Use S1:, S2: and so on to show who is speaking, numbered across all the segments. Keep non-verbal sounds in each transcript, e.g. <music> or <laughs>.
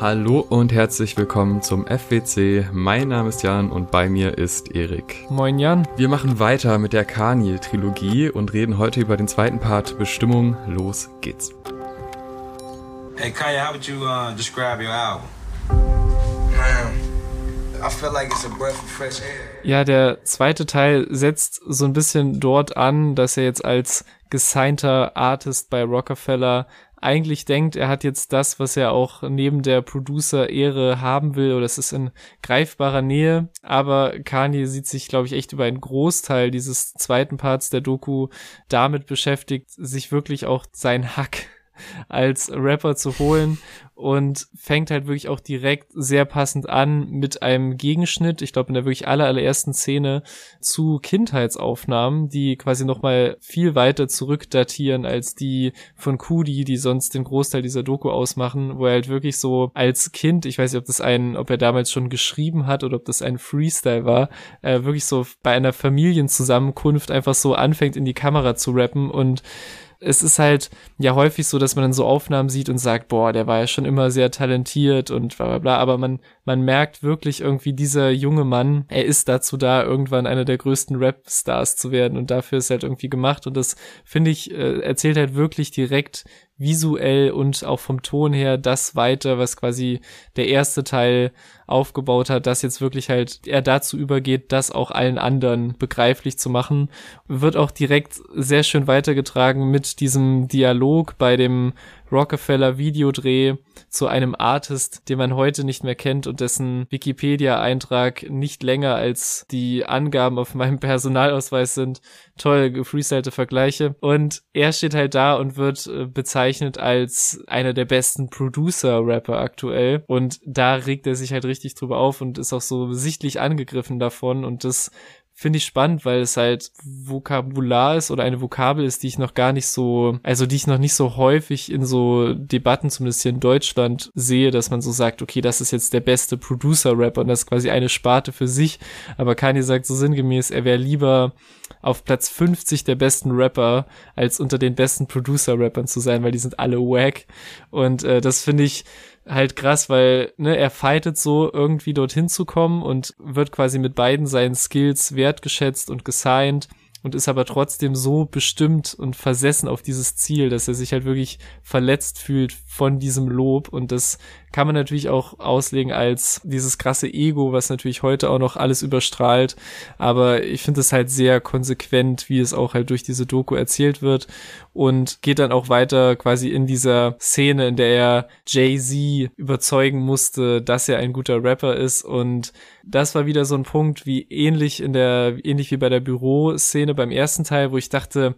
S1: Hallo und herzlich willkommen zum FWC. Mein Name ist Jan und bei mir ist Erik.
S2: Moin Jan.
S1: Wir machen weiter mit der Kanye-Trilogie und reden heute über den zweiten Part Bestimmung. Los geht's.
S3: Hey Kanye, how would you uh, describe your album? Man,
S2: I feel like it's a breath of fresh air. Ja, der zweite Teil setzt so ein bisschen dort an, dass er jetzt als gesignter Artist bei Rockefeller eigentlich denkt, er hat jetzt das, was er auch neben der Producer-Ehre haben will, oder es ist in greifbarer Nähe. Aber Kanye sieht sich, glaube ich, echt über einen Großteil dieses zweiten Parts der Doku damit beschäftigt, sich wirklich auch sein Hack als Rapper zu holen und fängt halt wirklich auch direkt sehr passend an mit einem Gegenschnitt, ich glaube in der wirklich aller, allerersten Szene zu Kindheitsaufnahmen, die quasi nochmal viel weiter zurückdatieren als die von Kudi, die sonst den Großteil dieser Doku ausmachen, wo er halt wirklich so als Kind, ich weiß nicht, ob das ein, ob er damals schon geschrieben hat oder ob das ein Freestyle war, äh, wirklich so bei einer Familienzusammenkunft einfach so anfängt in die Kamera zu rappen und es ist halt ja häufig so, dass man dann so Aufnahmen sieht und sagt, boah, der war ja schon immer sehr talentiert und bla bla bla, aber man, man merkt wirklich irgendwie, dieser junge Mann, er ist dazu da, irgendwann einer der größten Rap-Stars zu werden. Und dafür ist halt irgendwie gemacht. Und das, finde ich, äh, erzählt halt wirklich direkt, visuell und auch vom Ton her das weiter, was quasi der erste Teil aufgebaut hat, dass jetzt wirklich halt er dazu übergeht, das auch allen anderen begreiflich zu machen, wird auch direkt sehr schön weitergetragen mit diesem Dialog bei dem Rockefeller Videodreh zu einem Artist, den man heute nicht mehr kennt und dessen Wikipedia-Eintrag nicht länger als die Angaben auf meinem <laughs> Personalausweis sind. Toll gefreestylte Vergleiche. Und er steht halt da und wird äh, bezeichnet als einer der besten Producer-Rapper aktuell. Und da regt er sich halt richtig drüber auf und ist auch so sichtlich angegriffen davon. Und das finde ich spannend, weil es halt Vokabular ist oder eine Vokabel ist, die ich noch gar nicht so, also die ich noch nicht so häufig in so Debatten, zumindest hier in Deutschland, sehe, dass man so sagt, okay, das ist jetzt der beste Producer-Rapper und das ist quasi eine Sparte für sich. Aber Kanye sagt so sinngemäß, er wäre lieber auf Platz 50 der besten Rapper, als unter den besten Producer-Rappern zu sein, weil die sind alle wack. Und äh, das finde ich halt krass, weil ne, er fightet so irgendwie dorthin zu kommen und wird quasi mit beiden seinen Skills wertgeschätzt und gesigned und ist aber trotzdem so bestimmt und versessen auf dieses Ziel, dass er sich halt wirklich verletzt fühlt von diesem Lob. Und das kann man natürlich auch auslegen als dieses krasse Ego, was natürlich heute auch noch alles überstrahlt, aber ich finde es halt sehr konsequent, wie es auch halt durch diese Doku erzählt wird und geht dann auch weiter quasi in dieser Szene, in der er Jay-Z überzeugen musste, dass er ein guter Rapper ist. Und das war wieder so ein Punkt wie ähnlich in der ähnlich wie bei der Büroszene beim ersten Teil, wo ich dachte,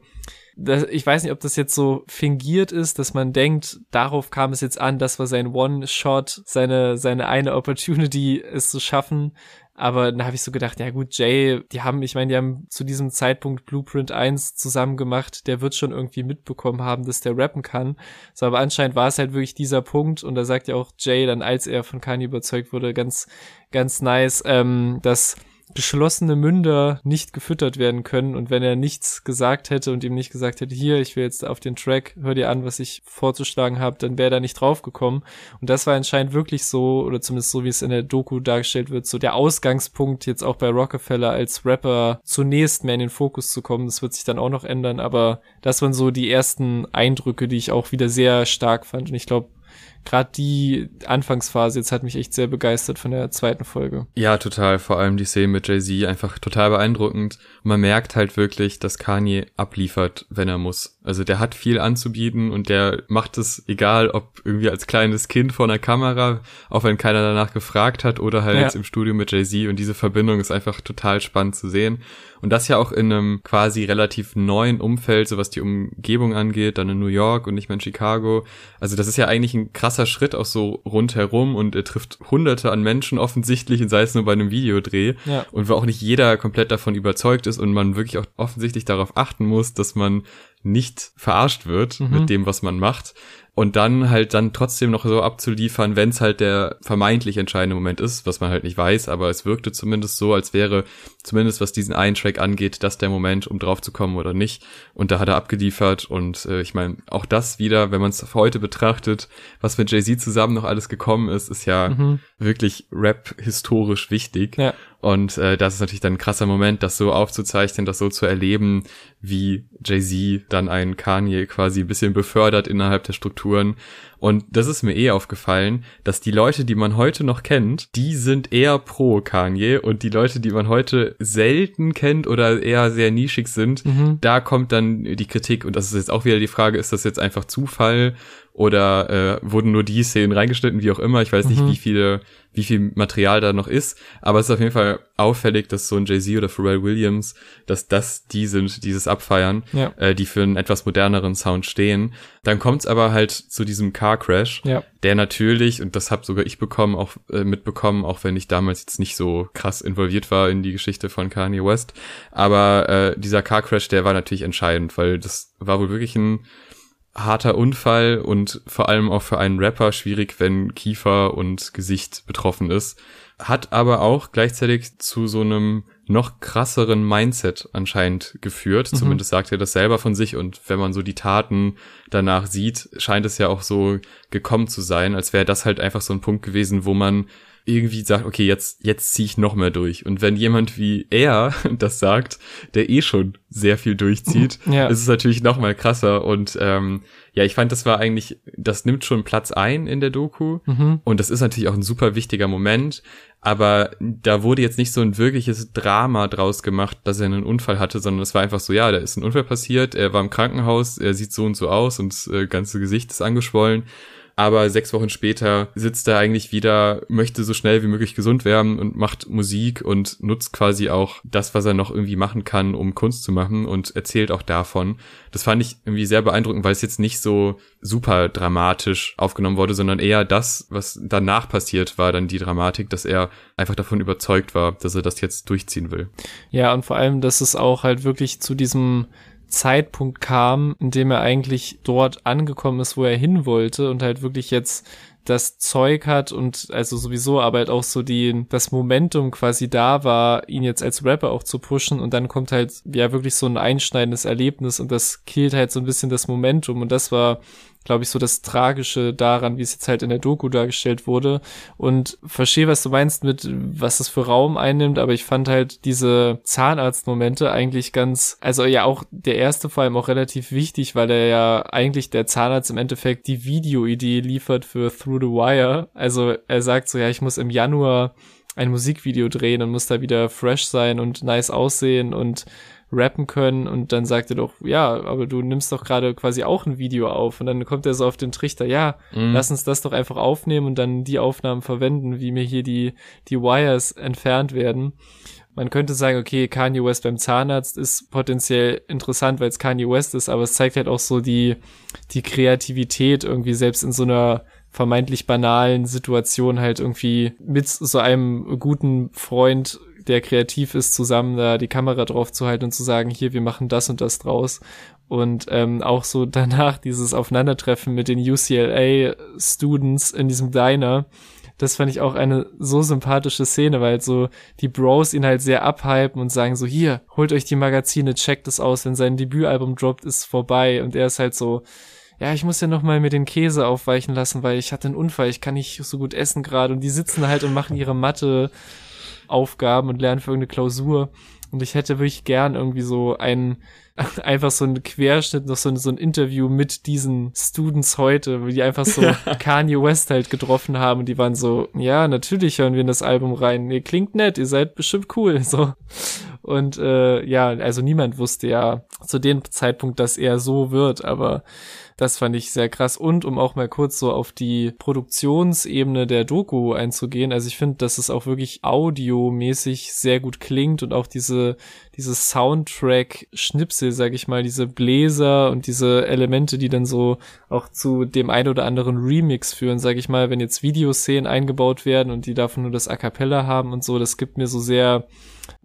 S2: das, ich weiß nicht, ob das jetzt so fingiert ist, dass man denkt, darauf kam es jetzt an, das war sein One-Shot, seine, seine eine Opportunity, es zu schaffen. Aber dann habe ich so gedacht, ja gut, Jay, die haben, ich meine, die haben zu diesem Zeitpunkt Blueprint 1 zusammen gemacht, der wird schon irgendwie mitbekommen haben, dass der rappen kann. So, aber anscheinend war es halt wirklich dieser Punkt und da sagt ja auch Jay dann, als er von Kanye überzeugt wurde, ganz, ganz nice, ähm, dass geschlossene Münder nicht gefüttert werden können und wenn er nichts gesagt hätte und ihm nicht gesagt hätte, hier, ich will jetzt auf den Track, hör dir an, was ich vorzuschlagen habe, dann wäre er nicht draufgekommen. Und das war anscheinend wirklich so, oder zumindest so, wie es in der Doku dargestellt wird, so der Ausgangspunkt jetzt auch bei Rockefeller als Rapper zunächst mehr in den Fokus zu kommen. Das wird sich dann auch noch ändern, aber das waren so die ersten Eindrücke, die ich auch wieder sehr stark fand. Und ich glaube, gerade die Anfangsphase jetzt hat mich echt sehr begeistert von der zweiten Folge.
S1: Ja, total. Vor allem die Szene mit Jay-Z einfach total beeindruckend. Man merkt halt wirklich, dass Kanye abliefert, wenn er muss. Also der hat viel anzubieten und der macht es egal, ob irgendwie als kleines Kind vor einer Kamera, auch wenn keiner danach gefragt hat oder halt ja. jetzt im Studio mit Jay-Z und diese Verbindung ist einfach total spannend zu sehen. Und das ja auch in einem quasi relativ neuen Umfeld, so was die Umgebung angeht, dann in New York und nicht mehr in Chicago. Also das ist ja eigentlich ein krasser Schritt auch so rundherum und er trifft hunderte an Menschen offensichtlich, sei es nur bei einem Videodreh. Ja. Und wo auch nicht jeder komplett davon überzeugt ist und man wirklich auch offensichtlich darauf achten muss, dass man nicht verarscht wird mhm. mit dem, was man macht. Und dann halt dann trotzdem noch so abzuliefern, wenn es halt der vermeintlich entscheidende Moment ist, was man halt nicht weiß, aber es wirkte zumindest so, als wäre zumindest was diesen einen Track angeht, das der Moment, um drauf zu kommen oder nicht. Und da hat er abgeliefert und äh, ich meine, auch das wieder, wenn man es heute betrachtet, was mit Jay-Z zusammen noch alles gekommen ist, ist ja mhm. wirklich Rap historisch wichtig. Ja. Und äh, das ist natürlich dann ein krasser Moment, das so aufzuzeichnen, das so zu erleben, wie Jay-Z dann einen Kanye quasi ein bisschen befördert innerhalb der Strukturen. Und das ist mir eh aufgefallen, dass die Leute, die man heute noch kennt, die sind eher pro Kanye und die Leute, die man heute selten kennt oder eher sehr nischig sind, mhm. da kommt dann die Kritik und das ist jetzt auch wieder die Frage, ist das jetzt einfach Zufall oder äh, wurden nur die Szenen reingeschnitten, wie auch immer. Ich weiß nicht, mhm. wie viele, wie viel Material da noch ist, aber es ist auf jeden Fall auffällig, dass so ein Jay-Z oder Pharrell Williams, dass das die sind, dieses Abfeiern, ja. äh, die für einen etwas moderneren Sound stehen. Dann kommt es aber halt zu diesem Car Crash, ja. der natürlich, und das habe sogar ich bekommen, auch äh, mitbekommen, auch wenn ich damals jetzt nicht so krass involviert war in die Geschichte von Kanye West, aber äh, dieser Car Crash, der war natürlich entscheidend, weil das war wohl wirklich ein harter Unfall und vor allem auch für einen Rapper schwierig, wenn Kiefer und Gesicht betroffen ist. Hat aber auch gleichzeitig zu so einem noch krasseren Mindset anscheinend geführt. Mhm. Zumindest sagt er das selber von sich. Und wenn man so die Taten danach sieht, scheint es ja auch so gekommen zu sein, als wäre das halt einfach so ein Punkt gewesen, wo man irgendwie sagt, okay, jetzt, jetzt ziehe ich noch mehr durch. Und wenn jemand wie er <laughs> das sagt, der eh schon sehr viel durchzieht, <laughs> ja. ist es natürlich noch mal krasser. Und ähm, ja, ich fand, das war eigentlich, das nimmt schon Platz ein in der Doku. Mhm. Und das ist natürlich auch ein super wichtiger Moment. Aber da wurde jetzt nicht so ein wirkliches Drama draus gemacht, dass er einen Unfall hatte, sondern es war einfach so, ja, da ist ein Unfall passiert, er war im Krankenhaus, er sieht so und so aus und das äh, ganze Gesicht ist angeschwollen aber sechs Wochen später sitzt er eigentlich wieder, möchte so schnell wie möglich gesund werden und macht Musik und nutzt quasi auch das, was er noch irgendwie machen kann, um Kunst zu machen und erzählt auch davon. Das fand ich irgendwie sehr beeindruckend, weil es jetzt nicht so super dramatisch aufgenommen wurde, sondern eher das, was danach passiert, war dann die Dramatik, dass er einfach davon überzeugt war, dass er das jetzt durchziehen will.
S2: Ja, und vor allem, dass es auch halt wirklich zu diesem Zeitpunkt kam, in dem er eigentlich dort angekommen ist, wo er hin wollte und halt wirklich jetzt das Zeug hat und also sowieso aber halt auch so die das Momentum quasi da war, ihn jetzt als Rapper auch zu pushen und dann kommt halt ja wirklich so ein einschneidendes Erlebnis und das killt halt so ein bisschen das Momentum und das war glaube ich, so das Tragische daran, wie es jetzt halt in der Doku dargestellt wurde. Und verstehe, was du meinst mit, was das für Raum einnimmt, aber ich fand halt diese Zahnarztmomente eigentlich ganz, also ja auch der erste vor allem auch relativ wichtig, weil er ja eigentlich der Zahnarzt im Endeffekt die Videoidee liefert für Through the Wire. Also er sagt so, ja, ich muss im Januar ein Musikvideo drehen und muss da wieder fresh sein und nice aussehen und rappen können und dann sagt er doch, ja, aber du nimmst doch gerade quasi auch ein Video auf und dann kommt er so auf den Trichter, ja, mhm. lass uns das doch einfach aufnehmen und dann die Aufnahmen verwenden, wie mir hier die, die Wires entfernt werden. Man könnte sagen, okay, Kanye West beim Zahnarzt ist potenziell interessant, weil es Kanye West ist, aber es zeigt halt auch so die, die Kreativität irgendwie selbst in so einer vermeintlich banalen Situation halt irgendwie mit so einem guten Freund der kreativ ist, zusammen da die Kamera drauf zu halten und zu sagen, hier, wir machen das und das draus. Und ähm, auch so <laughs> danach dieses Aufeinandertreffen mit den UCLA-Students in diesem Diner, das fand ich auch eine so sympathische Szene, weil so die Bros ihn halt sehr abhypen und sagen so, hier, holt euch die Magazine, checkt es aus, wenn sein Debütalbum droppt, ist vorbei. Und er ist halt so, ja, ich muss ja noch mal mir den Käse aufweichen lassen, weil ich hatte einen Unfall, ich kann nicht so gut essen gerade. Und die sitzen halt und machen ihre Mathe Aufgaben und lernen für irgendeine Klausur. Und ich hätte wirklich gern irgendwie so ein, <laughs> einfach so ein Querschnitt, noch so ein, so ein Interview mit diesen Students heute, wo die einfach so <laughs> Kanye West halt getroffen haben und die waren so, ja, natürlich hören wir in das Album rein. Ihr klingt nett, ihr seid bestimmt cool, <laughs> so. Und äh, ja, also niemand wusste ja zu dem Zeitpunkt, dass er so wird, aber das fand ich sehr krass. Und um auch mal kurz so auf die Produktionsebene der Doku einzugehen, also ich finde, dass es auch wirklich audiomäßig sehr gut klingt und auch diese, diese Soundtrack-Schnipsel, sag ich mal, diese Bläser und diese Elemente, die dann so auch zu dem ein oder anderen Remix führen, sag ich mal, wenn jetzt Videoszenen eingebaut werden und die davon nur das A Cappella haben und so, das gibt mir so sehr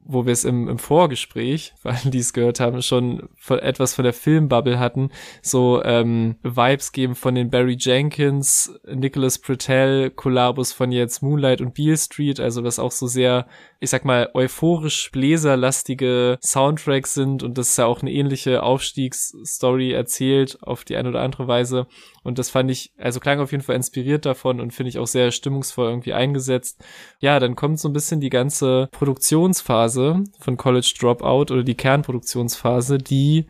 S2: wo wir es im, im Vorgespräch, <laughs> weil die es gehört haben, schon von, etwas von der Filmbubble hatten, so ähm, Vibes geben von den Barry Jenkins, Nicholas Pretell, Kollabos von jetzt Moonlight und Beale Street, also was auch so sehr, ich sag mal, euphorisch bläserlastige Soundtracks sind und das ist ja auch eine ähnliche Aufstiegsstory erzählt auf die eine oder andere Weise. Und das fand ich, also klang auf jeden Fall inspiriert davon und finde ich auch sehr stimmungsvoll irgendwie eingesetzt. Ja, dann kommt so ein bisschen die ganze Produktionsphase von College Dropout oder die Kernproduktionsphase, die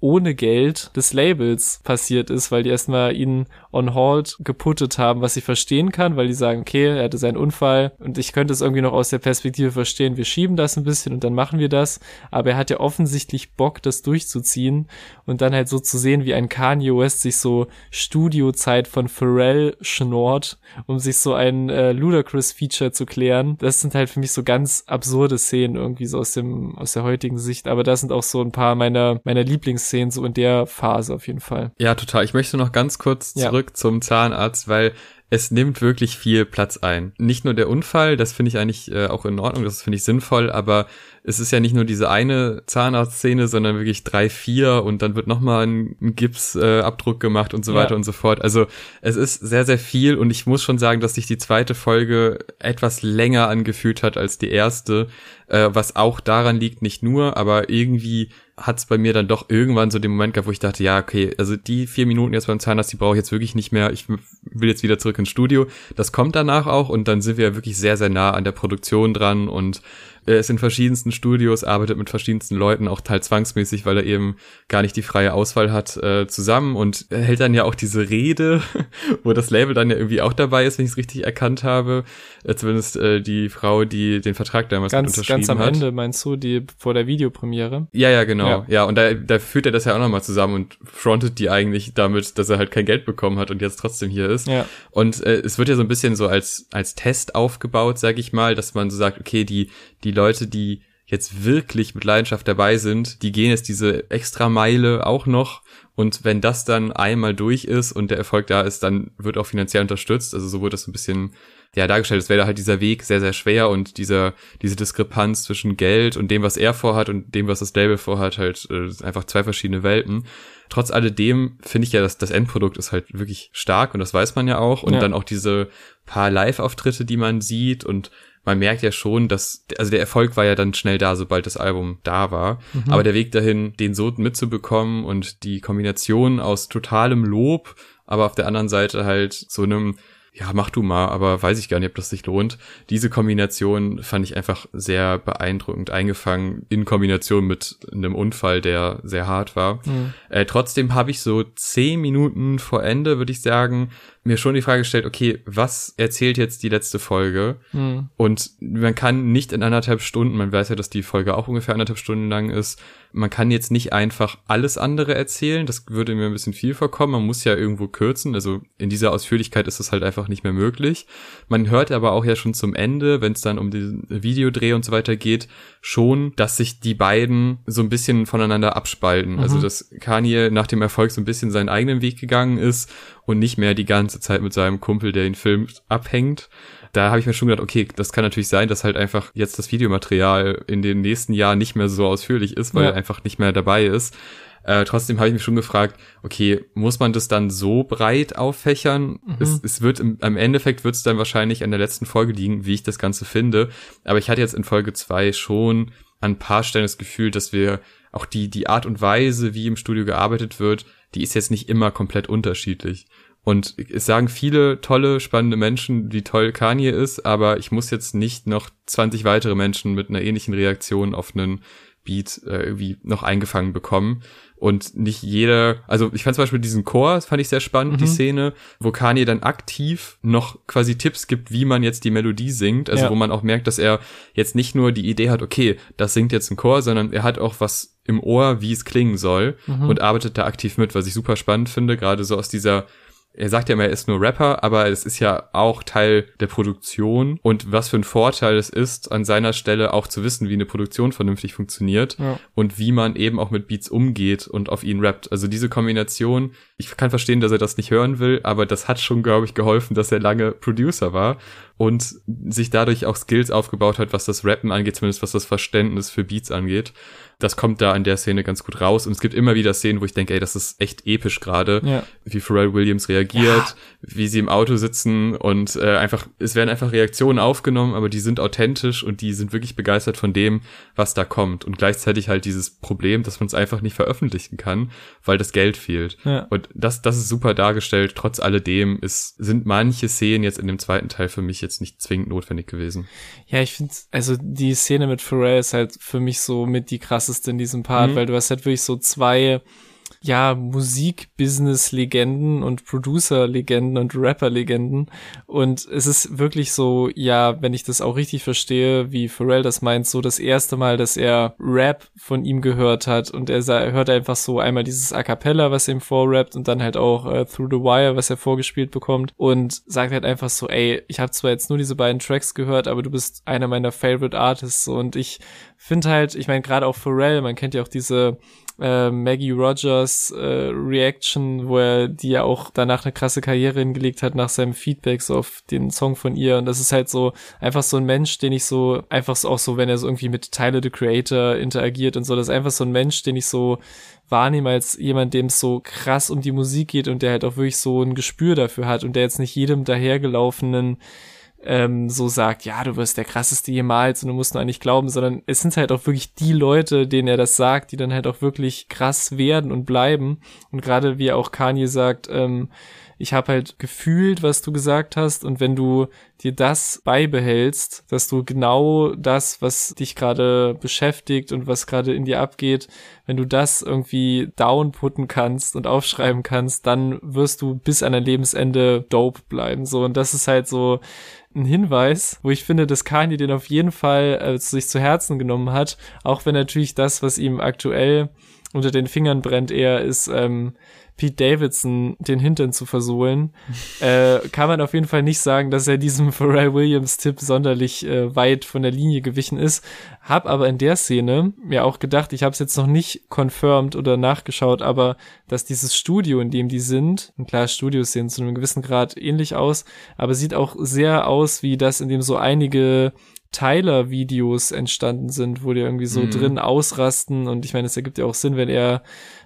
S2: ohne Geld des Labels passiert ist, weil die erstmal ihn on hold geputtet haben, was ich verstehen kann, weil die sagen, okay, er hatte seinen Unfall und ich könnte es irgendwie noch aus der Perspektive verstehen, wir schieben das ein bisschen und dann machen wir das, aber er hat ja offensichtlich Bock, das durchzuziehen und dann halt so zu sehen, wie ein Kanye West sich so Studiozeit von Pharrell schnort, um sich so ein äh, Ludacris Feature zu klären. Das sind halt für mich so ganz absurde Szenen irgendwie so aus dem aus der heutigen Sicht, aber das sind auch so ein paar meiner meiner Lieblings Szenen, so in der Phase auf jeden Fall.
S1: Ja, total. Ich möchte noch ganz kurz zurück ja. zum Zahnarzt, weil es nimmt wirklich viel Platz ein. Nicht nur der Unfall, das finde ich eigentlich äh, auch in Ordnung, das finde ich sinnvoll, aber es ist ja nicht nur diese eine Zahnarztszene, sondern wirklich drei, vier und dann wird nochmal ein, ein Gipsabdruck äh, gemacht und so weiter ja. und so fort. Also es ist sehr, sehr viel und ich muss schon sagen, dass sich die zweite Folge etwas länger angefühlt hat als die erste, äh, was auch daran liegt, nicht nur, aber irgendwie hat es bei mir dann doch irgendwann so den Moment gehabt, wo ich dachte, ja, okay, also die vier Minuten jetzt beim Zahnarzt, die brauche ich jetzt wirklich nicht mehr. Ich will jetzt wieder zurück ins Studio. Das kommt danach auch und dann sind wir ja wirklich sehr, sehr nah an der Produktion dran und er ist in verschiedensten Studios, arbeitet mit verschiedensten Leuten, auch teils zwangsmäßig, weil er eben gar nicht die freie Auswahl hat, äh, zusammen und hält dann ja auch diese Rede, <laughs> wo das Label dann ja irgendwie auch dabei ist, wenn ich es richtig erkannt habe. Äh, zumindest äh, die Frau, die den Vertrag damals
S2: ganz,
S1: unterschrieben
S2: hat. Ganz am
S1: hat.
S2: Ende meinst du, die vor der Videopremiere?
S1: Ja, ja, genau. Ja, ja und da, da führt er das ja auch nochmal zusammen und frontet die eigentlich damit, dass er halt kein Geld bekommen hat und jetzt trotzdem hier ist. Ja. Und äh, es wird ja so ein bisschen so als, als Test aufgebaut, sag ich mal, dass man so sagt, okay, die, die Leute, die jetzt wirklich mit Leidenschaft dabei sind, die gehen jetzt diese extra Meile auch noch. Und wenn das dann einmal durch ist und der Erfolg da ist, dann wird auch finanziell unterstützt. Also so wird das ein bisschen ja dargestellt. Es wäre halt dieser Weg sehr, sehr schwer und dieser, diese Diskrepanz zwischen Geld und dem, was er vorhat und dem, was das Label vorhat, halt äh, einfach zwei verschiedene Welten. Trotz alledem finde ich ja, dass das Endprodukt ist halt wirklich stark und das weiß man ja auch. Und ja. dann auch diese paar Live-Auftritte, die man sieht und man merkt ja schon, dass, also der Erfolg war ja dann schnell da, sobald das Album da war. Mhm. Aber der Weg dahin, den so mitzubekommen und die Kombination aus totalem Lob, aber auf der anderen Seite halt so einem ja, mach du mal, aber weiß ich gar nicht, ob das sich lohnt. Diese Kombination fand ich einfach sehr beeindruckend eingefangen in Kombination mit einem Unfall, der sehr hart war. Mhm. Äh, trotzdem habe ich so zehn Minuten vor Ende, würde ich sagen, mir schon die Frage gestellt, okay, was erzählt jetzt die letzte Folge? Mhm. Und man kann nicht in anderthalb Stunden, man weiß ja, dass die Folge auch ungefähr anderthalb Stunden lang ist, man kann jetzt nicht einfach alles andere erzählen, das würde mir ein bisschen viel vorkommen, man muss ja irgendwo kürzen, also in dieser Ausführlichkeit ist das halt einfach nicht mehr möglich. Man hört aber auch ja schon zum Ende, wenn es dann um den Videodreh und so weiter geht, schon, dass sich die beiden so ein bisschen voneinander abspalten. Also, mhm. Also dass Kanye nach dem Erfolg so ein bisschen seinen eigenen Weg gegangen ist und nicht mehr die ganze Zeit mit seinem Kumpel, der ihn filmt, abhängt. Da habe ich mir schon gedacht, okay, das kann natürlich sein, dass halt einfach jetzt das Videomaterial in den nächsten Jahren nicht mehr so ausführlich ist, weil ja. er einfach nicht mehr dabei ist. Äh, trotzdem habe ich mich schon gefragt, okay, muss man das dann so breit auffächern? Mhm. Es, es wird im, im Endeffekt wird es dann wahrscheinlich an der letzten Folge liegen, wie ich das Ganze finde. Aber ich hatte jetzt in Folge zwei schon an ein paar Stellen das Gefühl, dass wir auch die, die Art und Weise, wie im Studio gearbeitet wird, die ist jetzt nicht immer komplett unterschiedlich. Und es sagen viele tolle, spannende Menschen, wie toll Kanye ist, aber ich muss jetzt nicht noch 20 weitere Menschen mit einer ähnlichen Reaktion auf einen Beat äh, irgendwie noch eingefangen bekommen. Und nicht jeder, also ich fand zum Beispiel diesen Chor, das fand ich sehr spannend, mhm. die Szene, wo Kanye dann aktiv noch quasi Tipps gibt, wie man jetzt die Melodie singt. Also ja. wo man auch merkt, dass er jetzt nicht nur die Idee hat, okay, das singt jetzt ein Chor, sondern er hat auch was im Ohr, wie es klingen soll mhm. und arbeitet da aktiv mit, was ich super spannend finde, gerade so aus dieser er sagt ja immer, er ist nur Rapper, aber es ist ja auch Teil der Produktion und was für ein Vorteil es ist, an seiner Stelle auch zu wissen, wie eine Produktion vernünftig funktioniert ja. und wie man eben auch mit Beats umgeht und auf ihn rappt. Also diese Kombination, ich kann verstehen, dass er das nicht hören will, aber das hat schon, glaube ich, geholfen, dass er lange Producer war und sich dadurch auch Skills aufgebaut hat, was das Rappen angeht, zumindest was das Verständnis für Beats angeht das kommt da in der Szene ganz gut raus. Und es gibt immer wieder Szenen, wo ich denke, ey, das ist echt episch gerade, ja. wie Pharrell Williams reagiert, ja. wie sie im Auto sitzen und äh, einfach, es werden einfach Reaktionen aufgenommen, aber die sind authentisch und die sind wirklich begeistert von dem, was da kommt. Und gleichzeitig halt dieses Problem, dass man es einfach nicht veröffentlichen kann, weil das Geld fehlt. Ja. Und das, das ist super dargestellt. Trotz alledem ist, sind manche Szenen jetzt in dem zweiten Teil für mich jetzt nicht zwingend notwendig gewesen.
S2: Ja, ich finde, also die Szene mit Pharrell ist halt für mich so mit die krasse krasseste in diesem Part, mhm. weil du hast halt wirklich so zwei ja, Musik-Business-Legenden und Producer-Legenden und Rapper-Legenden. Und es ist wirklich so, ja, wenn ich das auch richtig verstehe, wie Pharrell das meint, so das erste Mal, dass er Rap von ihm gehört hat und er, hört einfach so einmal dieses A Cappella, was er ihm vorrappt und dann halt auch uh, Through the Wire, was er vorgespielt bekommt und sagt halt einfach so, ey, ich habe zwar jetzt nur diese beiden Tracks gehört, aber du bist einer meiner Favorite Artists und ich finde halt, ich meine, gerade auch Pharrell, man kennt ja auch diese äh, Maggie Rogers äh, Reaction, wo er die ja auch danach eine krasse Karriere hingelegt hat nach seinem Feedback so auf den Song von ihr. Und das ist halt so einfach so ein Mensch, den ich so einfach so auch so, wenn er so irgendwie mit Tyler the Creator interagiert und so, das ist einfach so ein Mensch, den ich so wahrnehme als jemand, dem es so krass um die Musik geht und der halt auch wirklich so ein Gespür dafür hat und der jetzt nicht jedem dahergelaufenen ähm, so sagt, ja, du wirst der krasseste jemals und du musst nur eigentlich glauben, sondern es sind halt auch wirklich die Leute, denen er das sagt, die dann halt auch wirklich krass werden und bleiben. Und gerade wie auch Kanye sagt, ähm, ich habe halt gefühlt, was du gesagt hast und wenn du dir das beibehältst, dass du genau das, was dich gerade beschäftigt und was gerade in dir abgeht, wenn du das irgendwie downputten kannst und aufschreiben kannst, dann wirst du bis an dein Lebensende dope bleiben. So und das ist halt so ein Hinweis, wo ich finde, dass Kanye den auf jeden Fall äh, sich zu Herzen genommen hat, auch wenn natürlich das, was ihm aktuell unter den Fingern brennt, eher ist ähm, Pete Davidson den Hintern zu versohlen, <laughs> äh, kann man auf jeden Fall nicht sagen, dass er diesem <laughs> Pharrell Williams Tipp sonderlich äh, weit von der Linie gewichen ist. Hab aber in der Szene mir auch gedacht, ich habe es jetzt noch nicht confirmed oder nachgeschaut, aber dass dieses Studio, in dem die sind, und klar, Studios sehen zu einem gewissen Grad ähnlich aus, aber sieht auch sehr aus wie das, in dem so einige Tyler-Videos entstanden sind, wo die irgendwie so mhm. drin ausrasten und ich meine, es ergibt ja auch Sinn, wenn er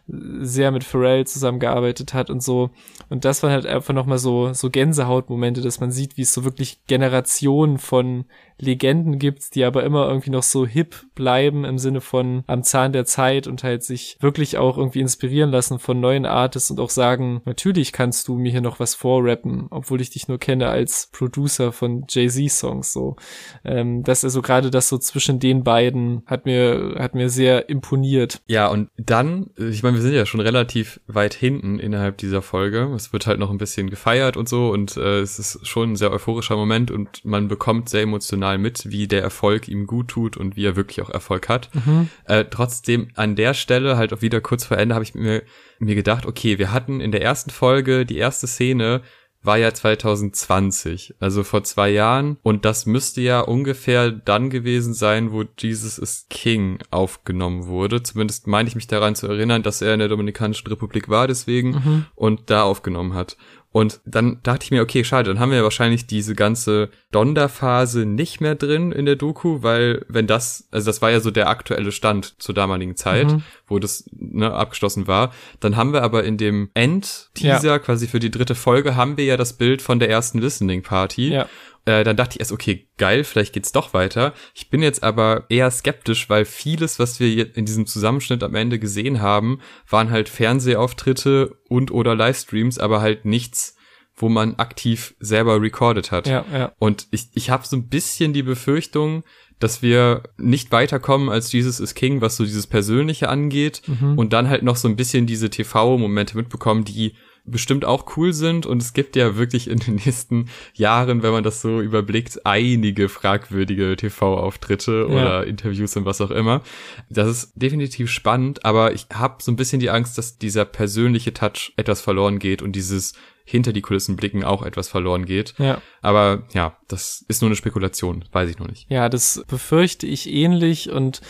S2: sehr mit Pharrell zusammengearbeitet hat und so. Und das waren halt einfach nochmal so, so Gänsehautmomente, dass man sieht, wie es so wirklich Generationen von Legenden gibt, die aber immer irgendwie noch so hip bleiben im Sinne von am Zahn der Zeit und halt sich wirklich auch irgendwie inspirieren lassen von neuen Artists und auch sagen, natürlich kannst du mir hier noch was vorrappen, obwohl ich dich nur kenne als Producer von Jay-Z-Songs, so. Ähm, das also gerade das so zwischen den beiden hat mir, hat mir sehr imponiert.
S1: Ja, und dann, ich meine, wir sind ja schon relativ weit hinten innerhalb dieser Folge. Es wird halt noch ein bisschen gefeiert und so und äh, es ist schon ein sehr euphorischer Moment und man bekommt sehr emotional mit, wie der Erfolg ihm gut tut und wie er wirklich auch Erfolg hat. Mhm. Äh, trotzdem an der Stelle, halt auch wieder kurz vor Ende, habe ich mir, mir gedacht, okay, wir hatten in der ersten Folge die erste Szene, war ja 2020, also vor zwei Jahren. Und das müsste ja ungefähr dann gewesen sein, wo Jesus is King aufgenommen wurde. Zumindest meine ich mich daran zu erinnern, dass er in der Dominikanischen Republik war deswegen mhm. und da aufgenommen hat. Und dann dachte ich mir, okay, schade, dann haben wir wahrscheinlich diese ganze Donda-Phase nicht mehr drin in der Doku, weil wenn das, also das war ja so der aktuelle Stand zur damaligen Zeit, mhm. wo das ne, abgeschlossen war. Dann haben wir aber in dem End-Teaser ja. quasi für die dritte Folge haben wir ja das Bild von der ersten Listening Party. Ja. Äh, dann dachte ich erst, okay, geil, vielleicht geht's doch weiter. Ich bin jetzt aber eher skeptisch, weil vieles, was wir in diesem Zusammenschnitt am Ende gesehen haben, waren halt Fernsehauftritte und oder Livestreams, aber halt nichts, wo man aktiv selber recorded hat. Ja, ja. Und ich, ich habe so ein bisschen die Befürchtung, dass wir nicht weiterkommen als Jesus is King, was so dieses Persönliche angeht mhm. und dann halt noch so ein bisschen diese TV-Momente mitbekommen, die bestimmt auch cool sind und es gibt ja wirklich in den nächsten Jahren, wenn man das so überblickt, einige fragwürdige TV-Auftritte ja. oder Interviews und was auch immer. Das ist definitiv spannend, aber ich habe so ein bisschen die Angst, dass dieser persönliche Touch etwas verloren geht und dieses hinter die Kulissen blicken auch etwas verloren geht. Ja. Aber ja, das ist nur eine Spekulation, weiß ich noch nicht.
S2: Ja, das befürchte ich ähnlich und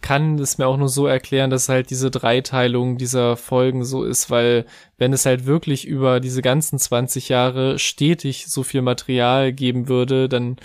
S2: kann es mir auch nur so erklären, dass halt diese Dreiteilung dieser Folgen so ist, weil wenn es halt wirklich über diese ganzen 20 Jahre stetig so viel Material geben würde, dann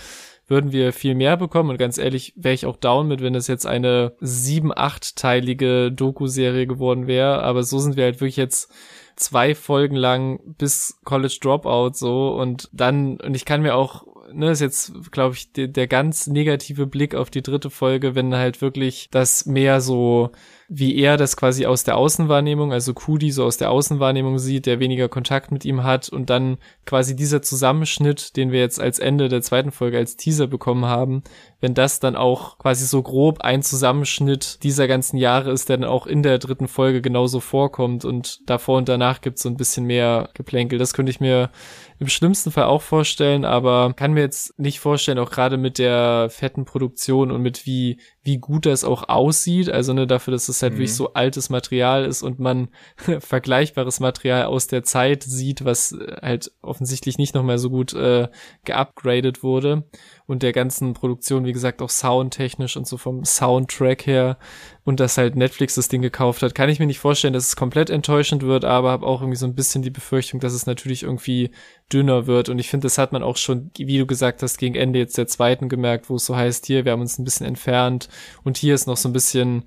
S2: würden wir viel mehr bekommen. Und ganz ehrlich, wäre ich auch down mit, wenn es jetzt eine sieben, achtteilige Doku-Serie geworden wäre. Aber so sind wir halt wirklich jetzt zwei Folgen lang bis College Dropout so und dann, und ich kann mir auch ne, ist jetzt, glaube ich, de, der ganz negative Blick auf die dritte Folge, wenn halt wirklich das mehr so wie er das quasi aus der Außenwahrnehmung, also Kudi so aus der Außenwahrnehmung sieht, der weniger Kontakt mit ihm hat und dann quasi dieser Zusammenschnitt, den wir jetzt als Ende der zweiten Folge als Teaser bekommen haben, wenn das dann auch quasi so grob ein Zusammenschnitt dieser ganzen Jahre ist, der dann auch in der dritten Folge genauso vorkommt und davor und danach gibt's so ein bisschen mehr Geplänkel. Das könnte ich mir im schlimmsten Fall auch vorstellen, aber kann mir jetzt nicht vorstellen, auch gerade mit der fetten Produktion und mit wie, wie gut das auch aussieht. Also ne, dafür, dass es halt mhm. wirklich so altes Material ist und man <laughs> vergleichbares Material aus der Zeit sieht, was halt offensichtlich nicht nochmal so gut äh, geupgradet wurde und der ganzen Produktion, wie gesagt, auch soundtechnisch und so vom Soundtrack her. Und dass halt Netflix das Ding gekauft hat, kann ich mir nicht vorstellen, dass es komplett enttäuschend wird, aber habe auch irgendwie so ein bisschen die Befürchtung, dass es natürlich irgendwie dünner wird. Und ich finde, das hat man auch schon, wie du gesagt hast, gegen Ende jetzt der zweiten gemerkt, wo es so heißt, hier, wir haben uns ein bisschen entfernt und hier ist noch so ein bisschen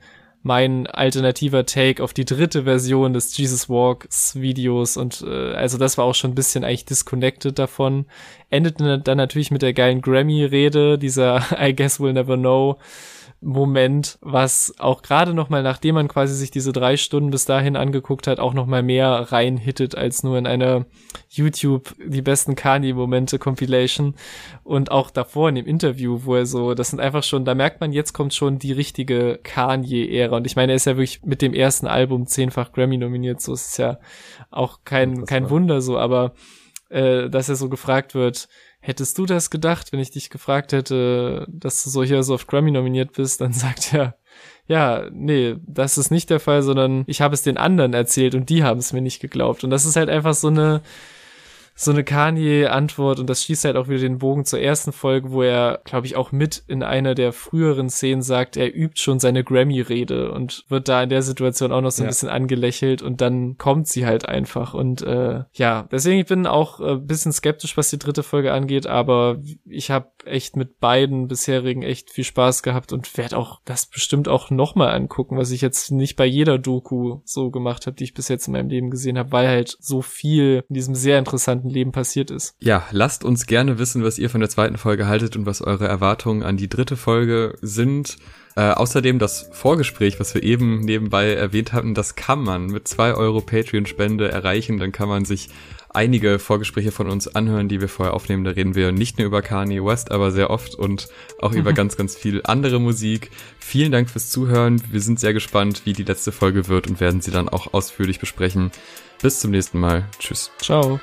S2: mein alternativer Take auf die dritte Version des Jesus Walks Videos und äh, also das war auch schon ein bisschen eigentlich disconnected davon. Endete dann natürlich mit der geilen Grammy-Rede, dieser <laughs> I guess we'll never know Moment, was auch gerade noch mal, nachdem man quasi sich diese drei Stunden bis dahin angeguckt hat, auch noch mal mehr reinhittet als nur in einer YouTube die besten Kanye-Momente Compilation und auch davor in dem Interview, wo er so, das sind einfach schon, da merkt man, jetzt kommt schon die richtige Kanye-Ära und ich meine, er ist ja wirklich mit dem ersten Album zehnfach Grammy nominiert, so ist es ja auch kein, kein Wunder so, aber äh, dass er so gefragt wird, hättest du das gedacht, wenn ich dich gefragt hätte, dass du so hier so auf Grammy nominiert bist, dann <laughs> sagt er, ja, nee, das ist nicht der Fall, sondern ich habe es den anderen erzählt und die haben es mir nicht geglaubt. Und das ist halt einfach so eine, so eine Kanye-Antwort und das schließt halt auch wieder den Bogen zur ersten Folge, wo er, glaube ich, auch mit in einer der früheren Szenen sagt, er übt schon seine Grammy-Rede und wird da in der Situation auch noch so ein ja. bisschen angelächelt und dann kommt sie halt einfach und äh, ja, deswegen ich bin auch äh, bisschen skeptisch, was die dritte Folge angeht, aber ich habe echt mit beiden bisherigen echt viel Spaß gehabt und werde auch das bestimmt auch nochmal angucken, was ich jetzt nicht bei jeder Doku so gemacht habe, die ich bis jetzt in meinem Leben gesehen habe, weil halt so viel in diesem sehr interessanten privaten Leben passiert ist.
S1: Ja, lasst uns gerne wissen, was ihr von der zweiten Folge haltet und was eure Erwartungen an die dritte Folge sind. Äh, außerdem das Vorgespräch, was wir eben nebenbei erwähnt hatten, das kann man mit zwei Euro Patreon-Spende erreichen. Dann kann man sich einige Vorgespräche von uns anhören, die wir vorher aufnehmen. Da reden wir nicht nur über Kanye West, aber sehr oft und auch über ganz, ganz viel andere Musik. Vielen Dank fürs Zuhören. Wir sind sehr gespannt, wie die letzte Folge wird und werden sie dann auch ausführlich besprechen. Bis zum nächsten Mal. Tschüss.
S2: Ciao.